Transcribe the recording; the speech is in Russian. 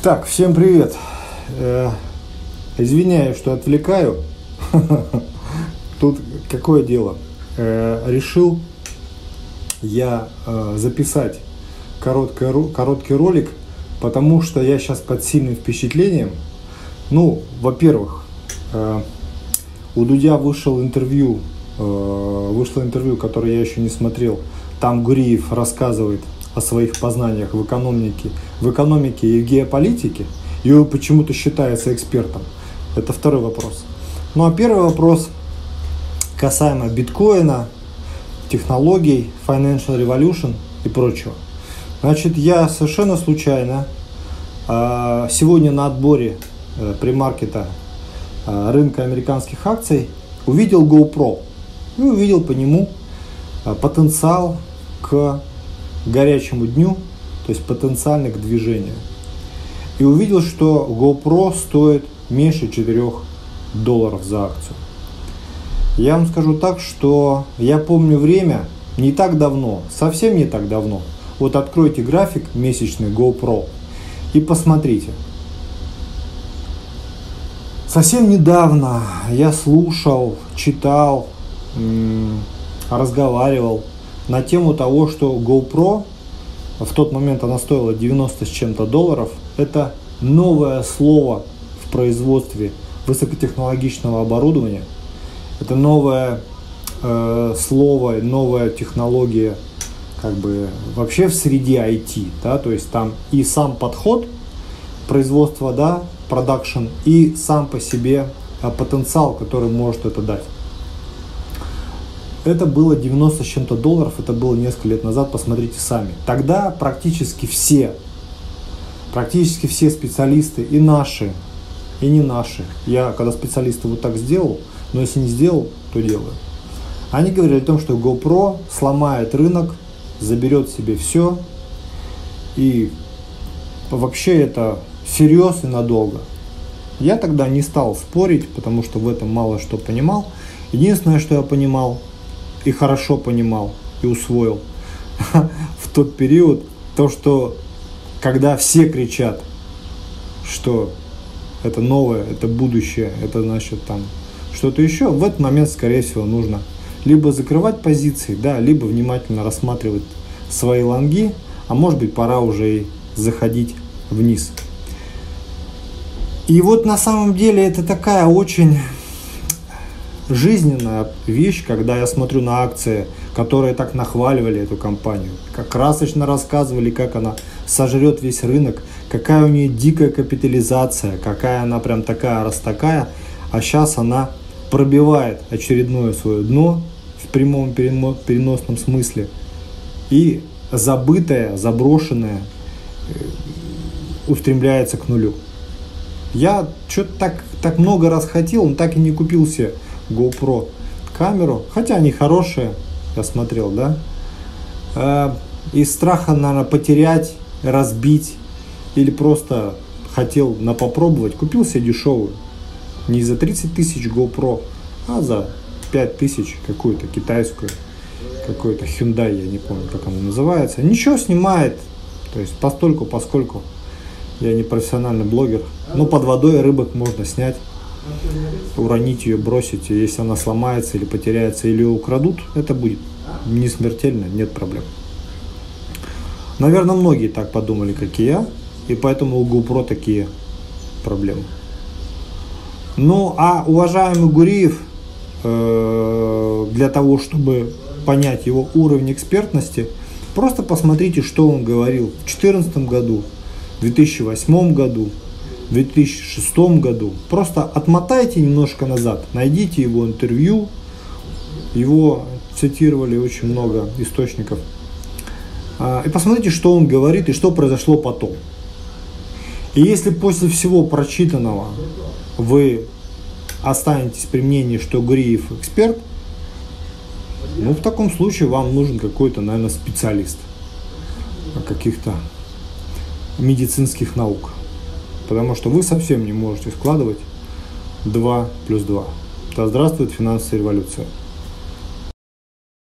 Так, всем привет. Э, извиняюсь, что отвлекаю. Тут какое дело? Э, решил я э, записать короткий, ролик, потому что я сейчас под сильным впечатлением. Ну, во-первых, у Дудя вышел интервью, вышло интервью, которое я еще не смотрел. Там Гуриев рассказывает о своих познаниях в экономике, в экономике и в геополитике, и он почему-то считается экспертом. Это второй вопрос. Ну а первый вопрос касаемо биткоина, технологий, financial revolution и прочего. Значит, я совершенно случайно а, сегодня на отборе э, премаркета а, рынка американских акций увидел GoPro и увидел по нему а, потенциал к горячему дню, то есть потенциально к движению. И увидел, что GoPro стоит меньше 4 долларов за акцию. Я вам скажу так, что я помню время не так давно, совсем не так давно. Вот откройте график месячный GoPro и посмотрите. Совсем недавно я слушал, читал, разговаривал на тему того, что GoPro, в тот момент она стоила 90 с чем-то долларов, это новое слово в производстве высокотехнологичного оборудования. Это новое э, слово, новая технология как бы вообще в среде IT, да, то есть там и сам подход производства, да, продакшн, и сам по себе э, потенциал, который может это дать. Это было 90 с чем-то долларов, это было несколько лет назад, посмотрите сами. Тогда практически все, практически все специалисты, и наши, и не наши, я когда специалисты вот так сделал, но если не сделал, то делаю. Они говорили о том, что GoPro сломает рынок, заберет себе все, и вообще это всерьез и надолго. Я тогда не стал спорить, потому что в этом мало что понимал. Единственное, что я понимал, и хорошо понимал и усвоил в тот период, то, что когда все кричат, что это новое, это будущее, это значит там что-то еще, в этот момент, скорее всего, нужно либо закрывать позиции, да, либо внимательно рассматривать свои лонги, а может быть пора уже и заходить вниз. И вот на самом деле это такая очень жизненная вещь, когда я смотрю на акции, которые так нахваливали эту компанию, как красочно рассказывали, как она сожрет весь рынок, какая у нее дикая капитализация, какая она прям такая раз такая, а сейчас она пробивает очередное свое дно в прямом переносном смысле. И забытая, заброшенная э, устремляется к нулю. Я что-то так, так много раз хотел, но так и не купил себе GoPro камеру, хотя они хорошие, я смотрел, да. Э, из страха, наверное, потерять, разбить или просто хотел на попробовать, купил себе дешевую. Не за 30 тысяч GoPro, а за 5 тысяч какую-то китайскую, какой-то Hyundai, я не помню, как она называется. Ничего снимает, то есть постольку, поскольку я не профессиональный блогер. Но под водой рыбок можно снять уронить ее, бросить, если она сломается или потеряется, или ее украдут, это будет не смертельно, нет проблем. Наверное, многие так подумали, как и я, и поэтому у GoPro такие проблемы. Ну, а уважаемый Гуриев, э, для того, чтобы понять его уровень экспертности, просто посмотрите, что он говорил в 2014 году, в 2008 году, в 2006 году. Просто отмотайте немножко назад, найдите его интервью, его цитировали очень много источников. А, и посмотрите, что он говорит и что произошло потом. И если после всего прочитанного вы останетесь при мнении, что Гуриев эксперт, ну, в таком случае вам нужен какой-то, наверное, специалист каких-то медицинских наук потому что вы совсем не можете складывать 2 плюс 2. Да здравствует финансовая революция.